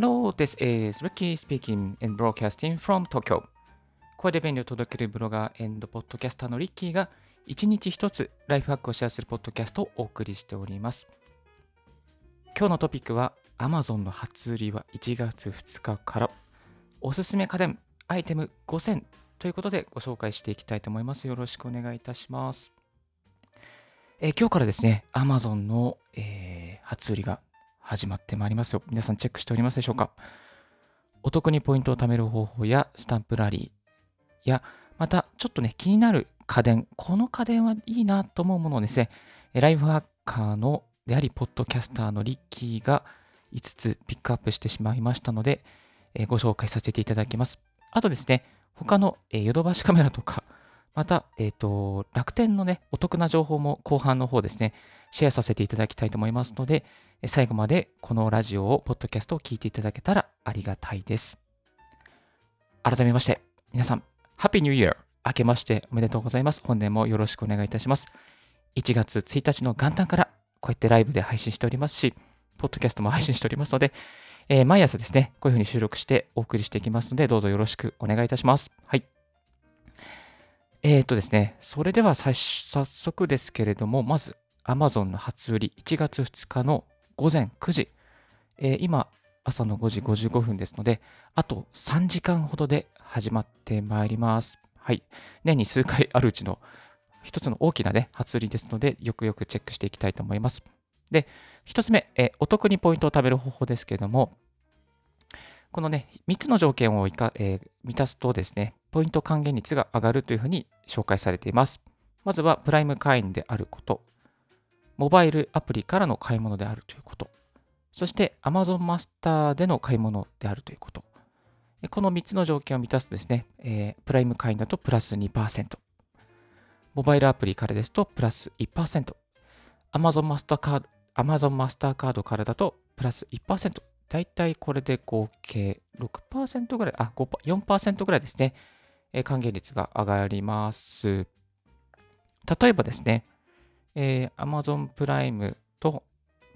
Hello, this is Ricky speaking and broadcasting from Tokyo. 声で便利を届けるブロガーポッドキャスターのリッキーが一日一つライフハックをシェアするポッドキャストをお送りしております。今日のトピックは Amazon の初売りは1月2日からおすすめ家電アイテム5000ということでご紹介していきたいと思います。よろしくお願いいたします。えー、今日からですね、Amazon の、えー、初売りが始まってまいりますよ。皆さんチェックしておりますでしょうか？お得にポイントを貯める方法やスタンプラリーや、またちょっとね、気になる家電、この家電はいいなと思うものをですね、ライフハッカーのであり、ポッドキャスターのリッキーが5つピックアップしてしまいましたので、えご紹介させていただきます。あとですね、他のヨドバシカメラとか、また、えっ、ー、と、楽天のね、お得な情報も後半の方ですね、シェアさせていただきたいと思いますので、最後までこのラジオを、ポッドキャストを聞いていただけたらありがたいです。改めまして、皆さん、ハッピーニューイヤー明けましておめでとうございます。本年もよろしくお願いいたします。1月1日の元旦からこうやってライブで配信しておりますし、ポッドキャストも配信しておりますので、えー、毎朝ですね、こういうふうに収録してお送りしていきますので、どうぞよろしくお願いいたします。はい。えーとですね、それでは早速ですけれども、まず Amazon の初売り1月2日の午前9時、えー、今、朝の5時55分ですので、あと3時間ほどで始まってまいります。はい。年に数回あるうちの一つの大きなね、初売りですので、よくよくチェックしていきたいと思います。で、一つ目、えー、お得にポイントを貯める方法ですけれども、このね、3つの条件を、えー、満たすとですね、ポイント還元率が上がるというふうに紹介されています。まずは、プライム会員であること。モバイルアプリからの買い物であるということ。そして Amazon マスターでの買い物であるということ。この3つの条件を満たすとですね、えー、プライム会員だとプラス2%。モバイルアプリからですとプラス1%。Amazon マスターカード、Amazon マスターカードからだとプラス1%。だいたいこれで合計6%ぐらい、あ、4%ぐらいですね、え、還元率が上がります。例えばですね、えー、Amazon プライムと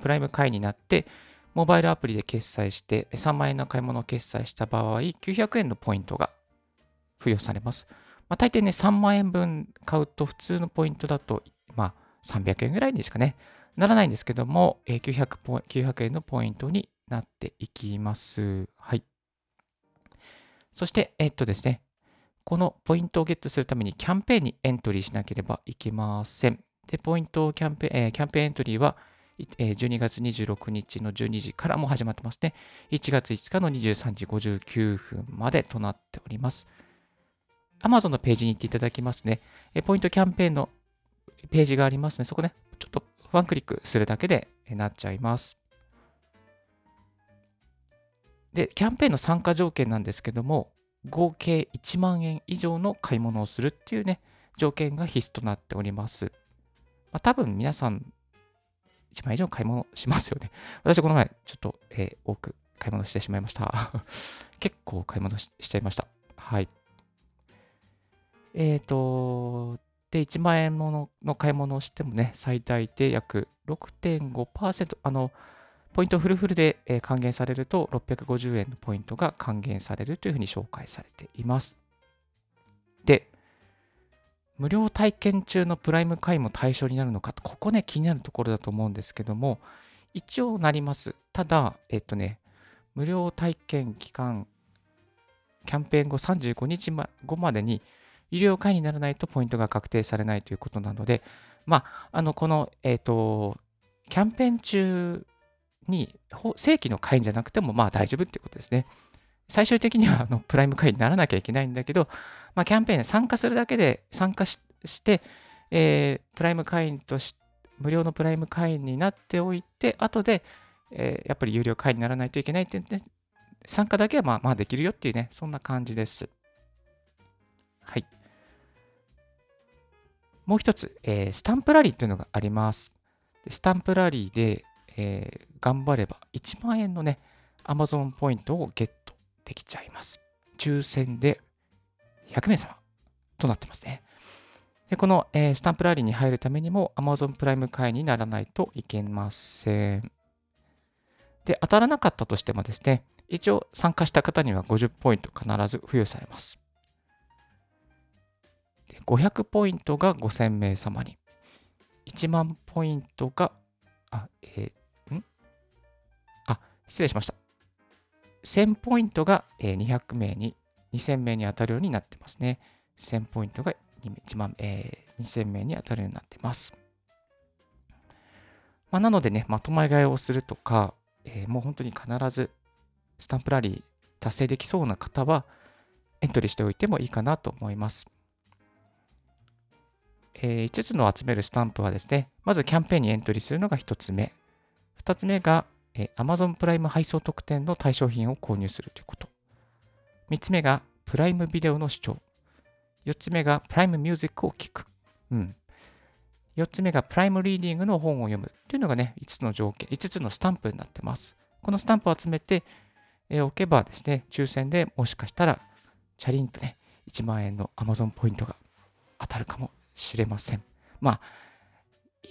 プライム会員になって、モバイルアプリで決済して、3万円の買い物を決済した場合、900円のポイントが付与されます。まあ、大抵ね、3万円分買うと普通のポイントだと、まあ、300円ぐらいにしかね、ならないんですけども、900, 900円のポイントになっていきます。はい。そして、えっとですね、このポイントをゲットするためにキャンペーンにエントリーしなければいけません。で、ポイントキャンペーン、えー、キャンペーンエントリーは、12月26日の12時からも始まってますね。1月5日の23時59分までとなっております。Amazon のページに行っていただきますね。えポイントキャンペーンのページがありますね。そこね、ちょっとワンクリックするだけでなっちゃいます。で、キャンペーンの参加条件なんですけども、合計1万円以上の買い物をするっていうね、条件が必須となっております。まあ、多分皆さん、1万円以上買い物しますよね。私この前、ちょっと、えー、多く買い物してしまいました。結構買い物しちゃいました。はい。えっ、ー、と、で、1万円ものの買い物をしてもね、最大で約6.5%、あの、ポイントフルフルで還元されると650円のポイントが還元されるというふうに紹介されています。で、無料体験中のプライム会員も対象になるのか、ここね、気になるところだと思うんですけども、一応なります。ただ、えっとね、無料体験期間、キャンペーン後35日後までに、有料会にならないとポイントが確定されないということなので、まあ、あの、この、えっ、と、キャンペーン中に正規の会員じゃなくてもまあ大丈夫ってことですね。最終的にはあのプライム会員にならなきゃいけないんだけど、まあ、キャンペーン参加するだけで参加して、えー、プライム会員とし、無料のプライム会員になっておいて、後で、えー、やっぱり有料会員にならないといけないってね、参加だけはまあまあできるよっていうね、そんな感じです。はい。もう一つ、えー、スタンプラリーというのがあります。スタンプラリーで、えー、頑張れば1万円のね、Amazon ポイントをゲットできちゃいます。抽選で100名様となってますね。でこの、えー、スタンプラリーに入るためにも Amazon プライム会員にならないといけません。で、当たらなかったとしてもですね、一応参加した方には50ポイント必ず付与されます。で500ポイントが5000名様に、1万ポイントが、あ、えー、失礼しました。1000ポイントが200名に、2000名に当たるようになってますね。1000ポイントが1万、えー、2000名に当たるようになってます。まあ、なのでね、まとまり買いをするとか、えー、もう本当に必ずスタンプラリー達成できそうな方は、エントリーしておいてもいいかなと思います。えー、5つの集めるスタンプはですね、まずキャンペーンにエントリーするのが1つ目。2つ目が、えー、Amazon プライム配送特典の対象品を購入するということ。3つ目が、プライムビデオの視聴。4つ目が、プライムミュージックを聴く。うん。4つ目がプライムリーディングの本を読むというのがね、5つの条件、5つのスタンプになってます。このスタンプを集めておけばですね、抽選でもしかしたら、チャリンとね、1万円の Amazon ポイントが当たるかもしれません。まあ、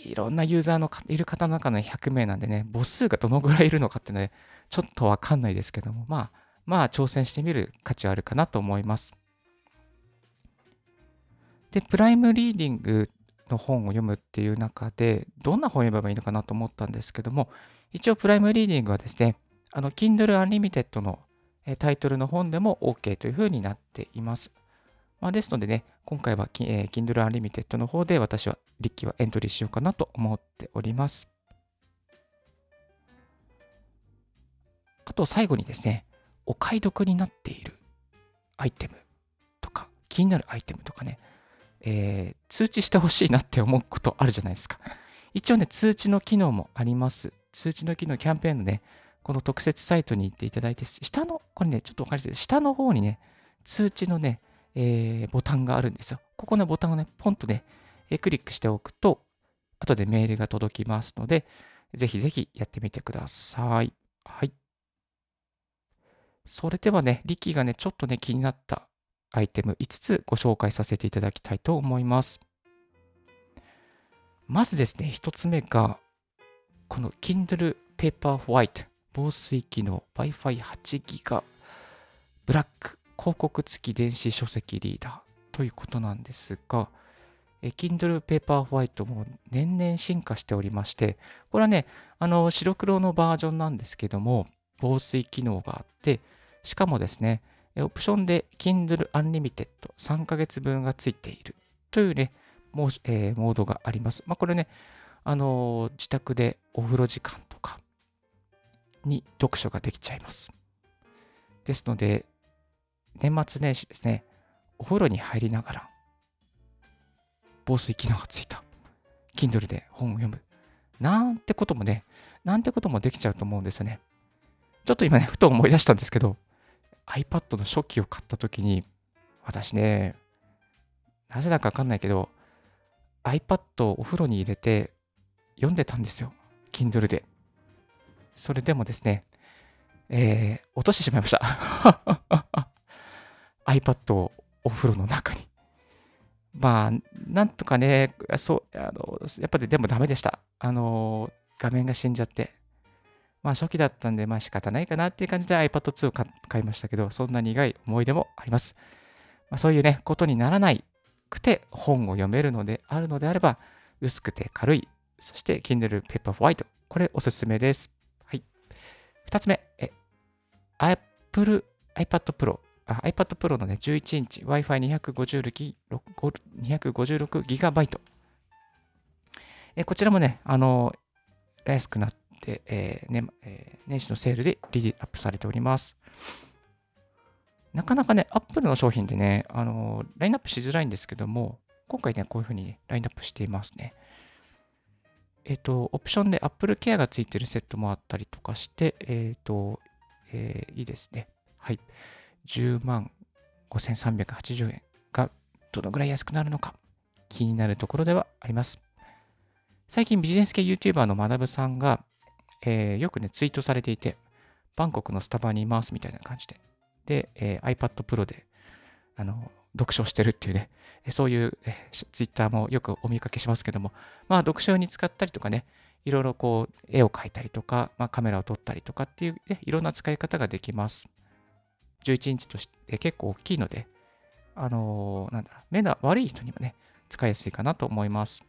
いろんなユーザーのいる方の中の100名なんでね、母数がどのぐらいいるのかってね、ちょっとわかんないですけども、まあ、まあ、挑戦してみる価値はあるかなと思います。で、プライムリーディングの本を読むっていう中で、どんな本を読めばいいのかなと思ったんですけども、一応プライムリーディングはですね、あの、Kindle Unlimited のタイトルの本でも OK というふうになっています。まあ、ですのでね、今回は、えー、Kindle Unlimited の方で私は、リッキーはエントリーしようかなと思っております。あと最後にですね、お買い得になっているアイテムとか、気になるアイテムとかね、えー、通知してほしいなって思うことあるじゃないですか。一応ね、通知の機能もあります。通知の機能、キャンペーンのね、この特設サイトに行っていただいて、下の、これね、ちょっとわかりづらい下の方にね、通知のね、えー、ボタンがあるんですよ。ここのボタンをね、ポンとね、えー、クリックしておくと、後でメールが届きますので、ぜひぜひやってみてください。はい。それではね、リキがね、ちょっとね、気になったアイテム5つご紹介させていただきたいと思います。まずですね、1つ目が、この Kindle Paperwhite 防水機能 Wi-Fi 8ギガブラック広告付き電子書籍リーダーということなんですが、Kindle Paperwhite も年々進化しておりまして、これはね、あの白黒のバージョンなんですけども、防水機能があって、しかもですね、オプションで Kindle Unlimited 3ヶ月分がついているというね、モー,、えー、モードがあります。まあ、これね、あのー、自宅でお風呂時間とかに読書ができちゃいます。ですので、年末年始ですね、お風呂に入りながら、防水機能がついた Kindle で本を読む。なんてこともね、なんてこともできちゃうと思うんですよね。ちょっと今ね、ふと思い出したんですけど、iPad の初期を買った時に、私ね、なぜだかわかんないけど、iPad をお風呂に入れて読んでたんですよ。Kindle で。それでもですね、えー、落としてしまいました。iPad をお風呂の中に。まあ、なんとかね、そう、あの、やっぱりでもダメでした。あの、画面が死んじゃって。まあ初期だったんで、まあ仕方ないかなっていう感じで iPad 2を買いましたけど、そんな苦い思い出もあります。まあ、そういうね、ことにならないくて本を読めるのであるのであれば、薄くて軽い、そして Kindle Paperwhite、これおすすめです。はい。二つ目、え、Apple iPad Pro、iPad Pro のね、11インチ、Wi-Fi256GB。えこちらもね、あの、安くなって、えーねえー、年始のセールでリリーアップされております。なかなかね、Apple の商品でね、あの、ラインナップしづらいんですけども、今回ね、こういうふうに、ね、ラインナップしていますね。えっ、と、オプションで Apple Care がついてるセットもあったりとかして、えっ、と、え、いいですね。はい。10万5380円がどのぐらい安くなるのか気になるところではあります。最近ビジネス系 YouTuber の学さんがえー、よくね、ツイートされていて、バンコクのスタバにいますみたいな感じで。で、えー、iPad Pro で、あの、読書してるっていうね、そういう、えー、ツイッターもよくお見かけしますけども、まあ、読書用に使ったりとかね、いろいろこう絵を描いたりとか、まあ、カメラを撮ったりとかっていう、ね、いろんな使い方ができます。11インチとして結構大きいので、あのー、なんだ、目が悪い人にもね、使いやすいかなと思います。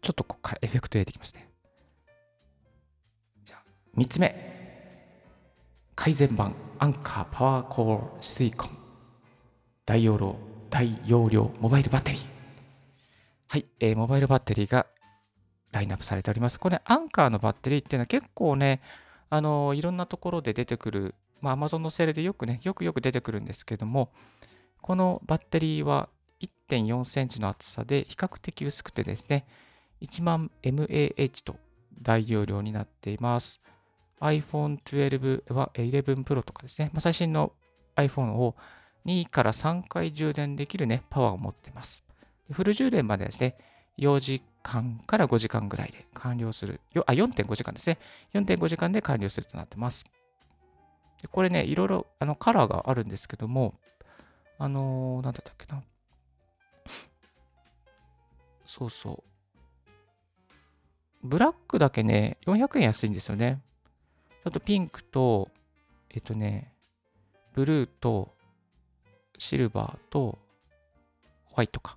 ちょっとここからエフェクト入れてきますね。じゃあ、3つ目。改善版アンカーパワーコールシーコン大容量大容量モバイルバッテリーはい、えー、モバイルバッテリーがラインナップされておりますこれ、ね、アンカーのバッテリーっていうのは結構ねあのいろんなところで出てくるまあ Amazon のセールでよくねよくよく出てくるんですけどもこのバッテリーは1.4センチの厚さで比較的薄くてですね1万 mAh と大容量になっています。iPhone 12は11 Pro とかですね、まあ、最新の iPhone を2から3回充電できるね、パワーを持っています。フル充電までですね、4時間から5時間ぐらいで完了する。あ、4.5時間ですね。4.5時間で完了するとなってます。でこれね、いろいろあのカラーがあるんですけども、あのー、なんだったっけな。そうそう。ブラックだけね、400円安いんですよね。ちょっとピンクと、えっとね、ブルーと、シルバーと、ホワイトか。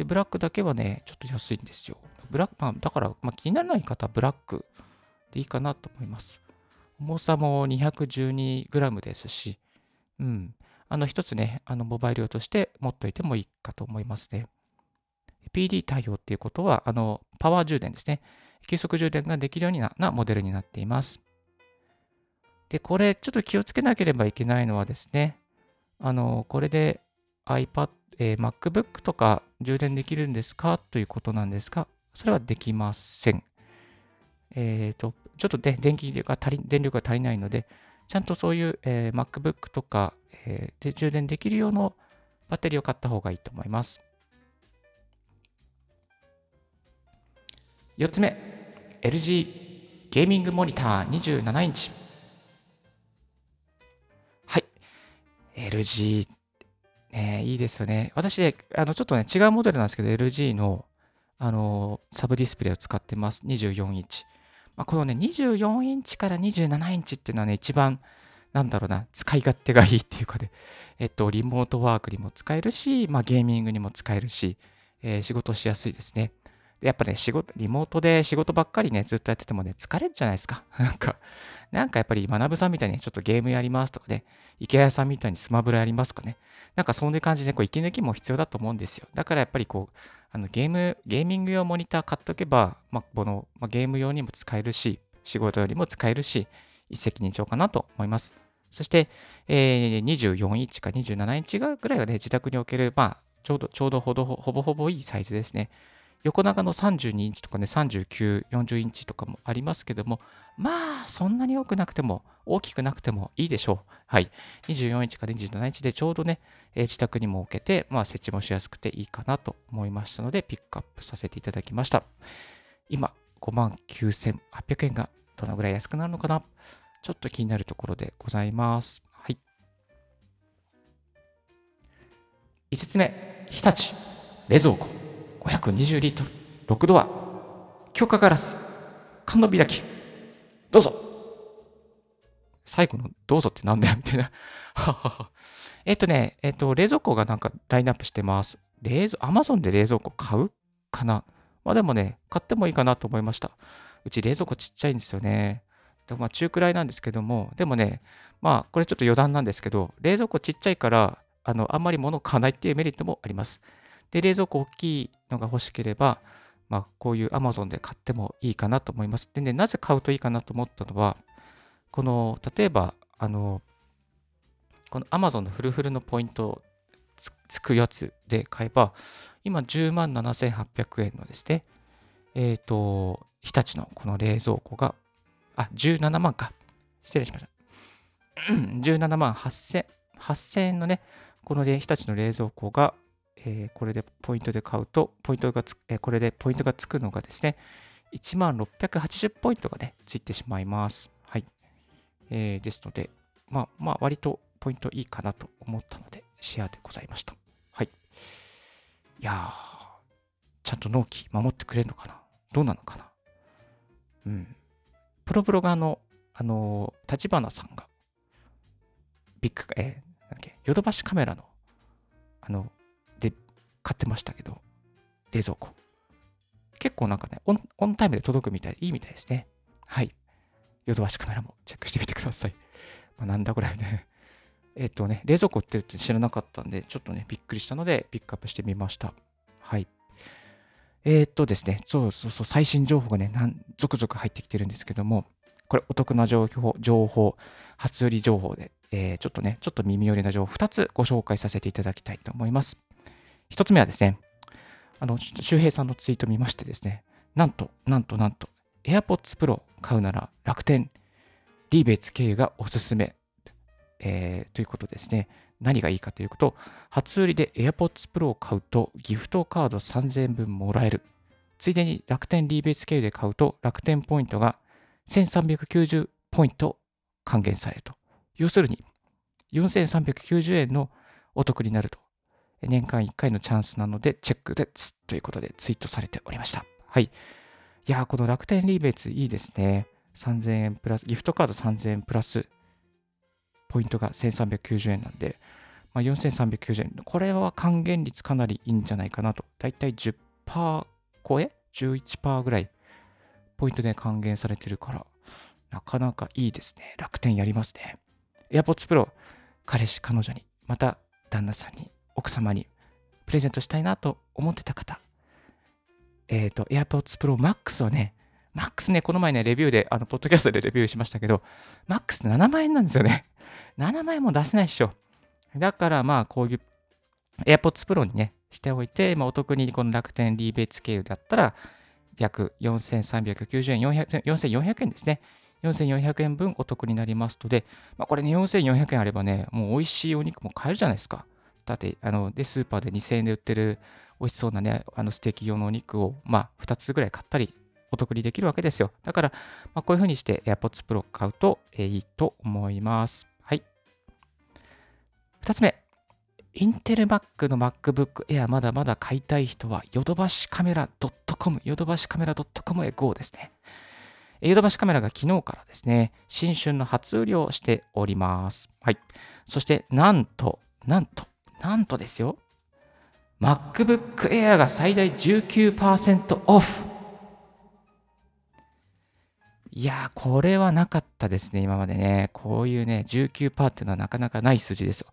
で、ブラックだけはね、ちょっと安いんですよ。ブラック、まあ、だから、まあ、気にならない方はブラックでいいかなと思います。重さも 212g ですし、うん。あの、一つね、あの、モバイル用として持っといてもいいかと思いますね。PD 対応っていうことは、あの、パワー充電ですね。急速充電ができるようななモデルになっています。で、これちょっと気をつけなければいけないのはですね、あの、これで iPad、えー、MacBook とか充電できるんですか？ということなんですが、それはできません。えっ、ー、と、ちょっとで電気が足り電力が足りないので、ちゃんとそういう、えー、MacBook とか、えー、で充電できる用のバッテリーを買った方がいいと思います。4つ目、LG ゲーミングモニター27インチ。はい。LG、ね、いいですよね。私、あのちょっとね、違うモデルなんですけど、LG のあのサブディスプレイを使ってます。24インチ。まあ、このね、24インチから27インチっていうのはね、一番、なんだろうな、使い勝手がいいっていうかね、えっと、リモートワークにも使えるし、まあ、ゲーミングにも使えるし、えー、仕事しやすいですね。やっぱね、仕事、リモートで仕事ばっかりね、ずっとやっててもね、疲れるじゃないですか。なんか、なんかやっぱり学さんみたいにちょっとゲームやりますとかね、池谷さんみたいにスマブラやりますかね。なんかそういう感じでこう息抜きも必要だと思うんですよ。だからやっぱりこう、あのゲーム、ゲーミング用モニター買っとけば、まあ、この、まあ、ゲーム用にも使えるし、仕事よりも使えるし、一石二鳥かなと思います。そして、えー、24インチか27インチぐらいがね、自宅に置ける、まあ、ちょうど、ちょうどほどほぼほぼいいサイズですね。横長の32インチとかね、39、40インチとかもありますけども、まあ、そんなに多くなくても、大きくなくてもいいでしょう。はい。24インチから27インチでちょうどね、えー、自宅にも置けて、まあ、設置もしやすくていいかなと思いましたので、ピックアップさせていただきました。今、59,800円がどのぐらい安くなるのかなちょっと気になるところでございます。はい。5つ目、日立冷蔵庫。520リットル、6ドア、強化ガラス、缶の開き、どうぞ最後のどうぞってなんだよみたいな えっとね、えっと、冷蔵庫がなんかラインナップしてます。冷蔵、アマゾンで冷蔵庫買うかなまあでもね、買ってもいいかなと思いました。うち冷蔵庫ちっちゃいんですよね。まあ中くらいなんですけども、でもね、まあこれちょっと余談なんですけど、冷蔵庫ちっちゃいから、あの、あんまり物を買わないっていうメリットもあります。で、冷蔵庫大きいのが欲しければ、まあ、こういう Amazon で買ってもいいかなと思います。でね、なぜ買うといいかなと思ったのは、この、例えば、あの、この Amazon のフルフルのポイントつつくやつで買えば、今10万7800円のですね、えっ、ー、と、日立のこの冷蔵庫が、あ、17万か。失礼しました。17万8000 8000円のね、この日立の冷蔵庫が、えー、これでポイントで買うと、ポイントがつ、えー、これでポイントがつくのがですね、1680ポイントがね、ついてしまいます。はい。えー、ですので、まあ、まあ、割とポイントいいかなと思ったので、シェアでございました。はい。いやー、ちゃんと納期守ってくれるのかな？どうなのかな？うん。プロブロガーの、あのー、立花さんが、ビッグ、えー、なんだっけ、ヨドバシカメラの、あの、買ってましたけど、冷蔵庫。結構なんかね、オンオンタイムで届くみたい、いいみたいですね。はい。ヨドバシカメラもチェックしてみてください。まあ、なんだこれね。えっとね、冷蔵庫売ってるって知らなかったんで、ちょっとね、びっくりしたので、ピックアップしてみました。はい。えー、っとですね、そうそうそう、最新情報がね、なん続々入ってきてるんですけども、これ、お得な情報、情報初売り情報で、えー、ちょっとね、ちょっと耳寄りな情報2つご紹介させていただきたいと思います。1つ目はですね、あの、周平さんのツイート見ましてですね、なんと、なんと、なんと、AirPods Pro 買うなら楽天、リーベイツ経由がおすすめ、えー、ということですね。何がいいかということ、初売りで AirPods Pro を買うとギフトカード3000円分もらえる。ついでに楽天リーベイツ経由で買うと楽天ポイントが1390ポイント還元されると。要するに、4390円のお得になると。年間1回のチャンスなのでチェックですということでツイートされておりました。はい。いやー、この楽天リーベイツいいですね。3000円プラス、ギフトカード3000円プラス、ポイントが1390円なんで、まあ、4390円。これは還元率かなりいいんじゃないかなと。だいたい10%超え ?11% ぐらいポイントで還元されてるから、なかなかいいですね。楽天やりますね。AirPods Pro、彼氏、彼女に、また旦那さんに、奥様にプレゼントしたいなと思ってた方、えっ、ー、と、AirPods Pro Max はね、Max ね、この前ね、レビューで、あの、ポッドキャストでレビューしましたけど、Max 7万円なんですよね。7万円も出せないっしょ。だからまあ、こういう AirPods Pro にね、しておいて、まあ、お得にこの楽天リーベイツ経由だったら、約4390円、4400円ですね。4400円分お得になりますので、まあ、これね、4400円あればね、もう美味しいお肉も買えるじゃないですか。だって、あの、で、スーパーで2000円で売ってる美味しそうなね、あのステーキ用のお肉を、まあ、2つぐらい買ったり、お得にできるわけですよ。だから、まあ、こういうふうにして AirPods Pro 買うとえいいと思います。はい。2つ目。インテル Mac の MacBook Air まだまだ買いたい人は、ヨドバシカメラ .com、ヨドバシカメラ .com へ GO ですね。ヨドバシカメラが昨日からですね、新春の初売りをしております。はい。そして、なんと、なんと、なんとですよ。MacBook Air が最大19%オフ。いやー、これはなかったですね、今までね。こういうね、19%っていうのはなかなかない数字ですよ。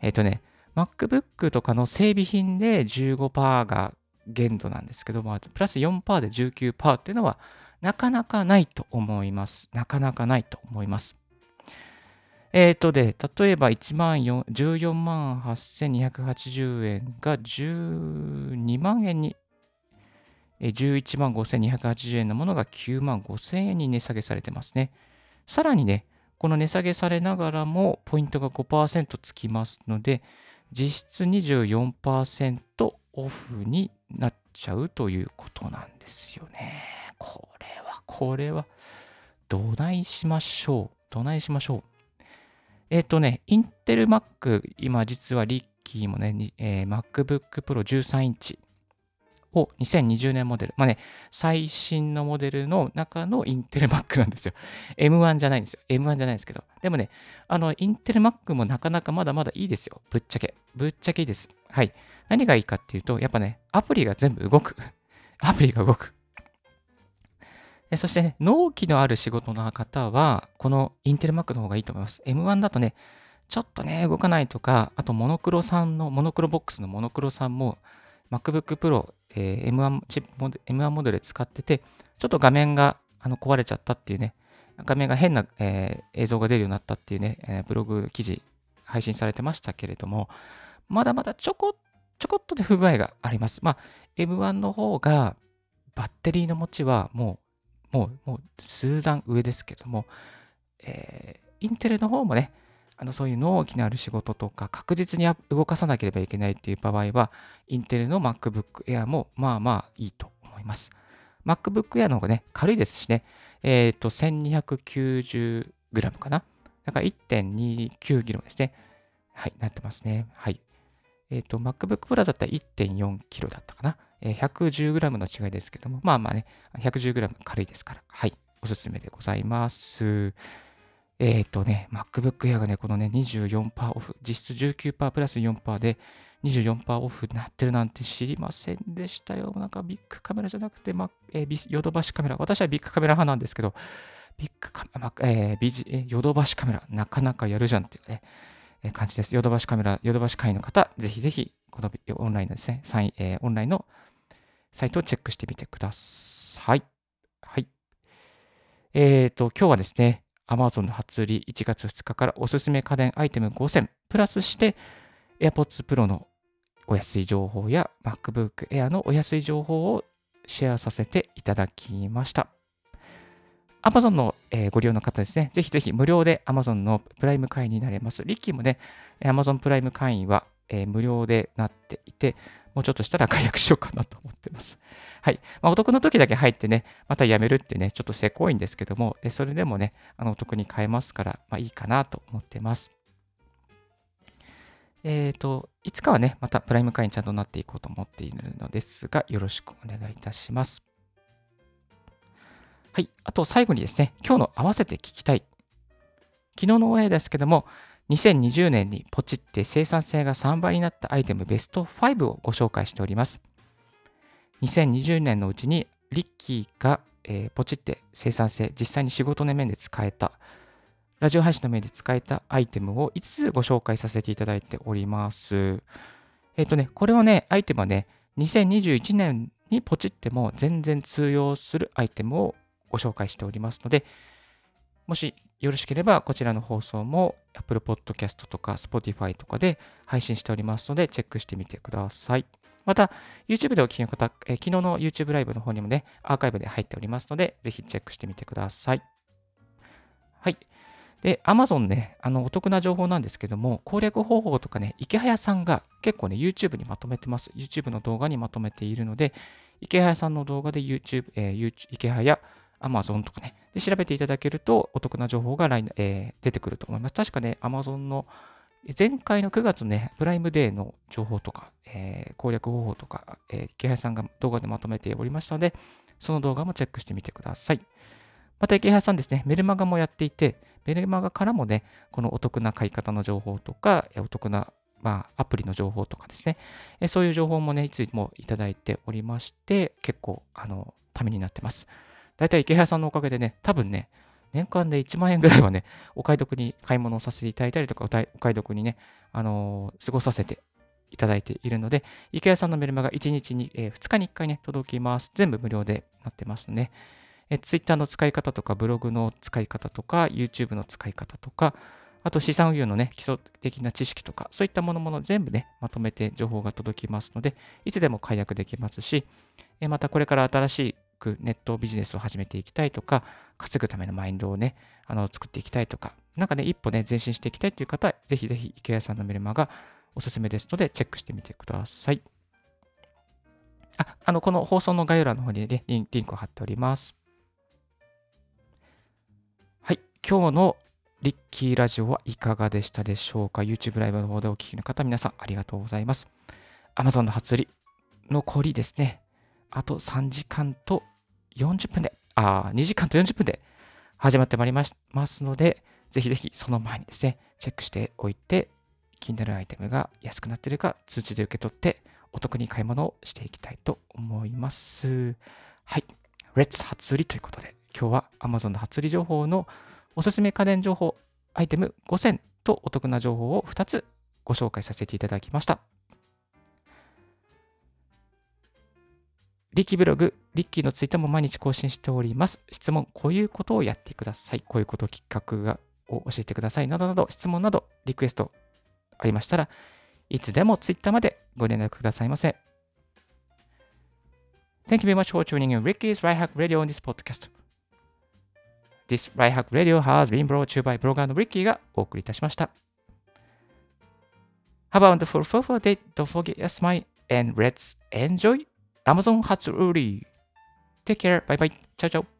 えっ、ー、とね、MacBook とかの整備品で15%が限度なんですけども、プラス4%で19%っていうのはなかなかないと思います。なかなかないと思います。えっ、ー、とで、例えば1万14万8280円が12万円に、11万5280円のものが9万5000円に値下げされてますね。さらにね、この値下げされながらもポイントが5%つきますので、実質24%オフになっちゃうということなんですよね。これは、これは、どないしましょう。どないしましょう。えっ、ー、とね、インテル Mac、今実はリッキーもね、えー、MacBook Pro 13インチを2020年モデル。まあね、最新のモデルの中のインテル Mac なんですよ。M1 じゃないんですよ。M1 じゃないですけど。でもね、あの、インテル Mac もなかなかまだまだいいですよ。ぶっちゃけ。ぶっちゃけいいです。はい。何がいいかっていうと、やっぱね、アプリが全部動く。アプリが動く。そしてね、納期のある仕事の方は、このインテル Mac の方がいいと思います。M1 だとね、ちょっとね、動かないとか、あとモノクロさんの、モノクロボックスのモノクロさんも、MacBook Pro、えー、M1, チップモデ M1 モデル使ってて、ちょっと画面があの壊れちゃったっていうね、画面が変な、えー、映像が出るようになったっていうね、えー、ブログ記事配信されてましたけれども、まだまだちょこちょこっとで不具合があります。まあ、M1 の方がバッテリーの持ちはもう、もう、もう数段上ですけども、えー、インテルの方もね、あのそういう納期のある仕事とか確実に動かさなければいけないっていう場合は、インテルの MacBook Air もまあまあいいと思います。MacBook Air の方がね、軽いですしね、えっ、ー、と、1290g かな。だから 1.29kg ですね。はい、なってますね。はい。えっ、と、MacBook Pro だったら 1.4kg だったかな。110g の違いですけども、まあまあね、110g 軽いですから、はい、おすすめでございます。えっ、ー、とね、MacBook Air がね、このね、24%オフ、実質19%プラス4%で24%オフになってるなんて知りませんでしたよ。なんかビッグカメラじゃなくて、まえー、ヨドバシカメラ。私はビッグカメラ派なんですけど、ビッグカメラ、えー、ビジえヨドバシカメラ、なかなかやるじゃんっていうね、えー、感じです。ヨドバシカメラ、ヨドバシ会員の方、ぜひぜひ、このオンラインのですね、サインえー、オンラインのサイトをチェックしてみてください。はい。えっ、ー、と、今日はですね、Amazon の初売り1月2日からおすすめ家電アイテム5選、プラスして AirPods Pro のお安い情報や MacBook Air のお安い情報をシェアさせていただきました。Amazon の、ご利用の方ですね、ぜひぜひ無料で Amazon のプライム会員になれます。リッキーもね、Amazon プライム会員は、無料でなっていて、もうちょっとしたら解約しようかなと思ってます。はい。まあ、お得の時だけ入ってね、またやめるってね、ちょっとせこいんですけども、それでもね、あのお得に買えますから、まあいいかなと思ってます。えっ、ー、と、いつかはね、またプライム会員ちゃんとなっていこうと思っているのですが、よろしくお願いいたします。はい。あと最後にですね、今日の合わせて聞きたい。昨日のオンエアですけども、2020年にポチって生産性が3倍になったアイテムベスト5をご紹介しております。2020年のうちにリッキーが、えー、ポチって生産性、実際に仕事の面で使えた、ラジオ配信の面で使えたアイテムを5つご紹介させていただいております。えっ、ー、とね、これはね、アイテムはね、2021年にポチっても全然通用するアイテムをご紹介しておりますので、もしよろしければこちらの放送も Apple Podcast とか Spotify とかで配信しておりますのでチェックしてみてください。また、YouTube でお聞きの方、え昨日の YouTube ライブの方にもね、アーカイブで入っておりますので、ぜひチェックしてみてください。はい。で、Amazon ね、あの、お得な情報なんですけども、攻略方法とかね、池早さんが結構ね、YouTube にまとめてます。YouTube の動画にまとめているので、池早さんの動画で YouTube、えー、YouTube 池早、Amazon とかね、で調べていただけるとお得な情報が来、えー、出てくると思います。確かね、Amazon の前回の9月ね、プライムデーの情報とか、えー、攻略方法とか、えー、池原さんが動画でまとめておりましたので、その動画もチェックしてみてください。また池原さんですね、メルマガもやっていて、メルマガからもね、このお得な買い方の情報とか、お得な、まあ、アプリの情報とかですね、そういう情報もね、いつもいただいておりまして、結構、あの、ためになってます。だいたい池原さんのおかげでね、多分ね、年間で1万円ぐらいはね、お買い得に買い物をさせていただいたりとか、お買い得にね、あのー、過ごさせていただいているので、池谷さんのメルマガ1日に、えー、2日に1回ね、届きます。全部無料でなってますね。えー、Twitter の使い方とか、ブログの使い方とか、YouTube の使い方とか、あと資産運用のね、基礎的な知識とか、そういったものもの全部ね、まとめて情報が届きますので、いつでも解約できますし、えまたこれから新しいくネットビジネスを始めていきたいとか、稼ぐためのマインドをね、あの作っていきたいとか、なんかね、一歩ね、前進していきたいという方は、ぜひぜひ池谷さんのメルマがおすすめですので、チェックしてみてください。あ、あの、この放送の概要欄の方にね、リンクを貼っております。はい、今日のリッキーラジオはいかがでしたでしょうか ?YouTube ライブの方でお聞きの方、皆さんありがとうございます。Amazon の初売り、残りですね。あと3時間と40分で、あ、2時間と40分で始まってまいりますので、ぜひぜひその前にですね、チェックしておいて、気になるアイテムが安くなっているか通知で受け取って、お得に買い物をしていきたいと思います。はい。レッツ初売りということで、今日は Amazon の初売り情報のおすすめ家電情報アイテム5選とお得な情報を2つご紹介させていただきました。リッキーブログ、リッキーのツイッターも毎日更新しております。質問、こういうことをやってください。こういうことをきっかけがを教えてください。などなど、質問など、リクエストありましたら、いつでもツイッターまでご連絡くださいませ。Thank you very much for tuning in Ricky's Right Hack Radio on this podcast. This Right Hack Radio has been brought to you by ブロガーの Ricky がお送りいたしました。Have a wonderful, fruitful day. Don't forget your smile and let's enjoy Amazon 初売り Take care. Bye bye. Ciao ciao.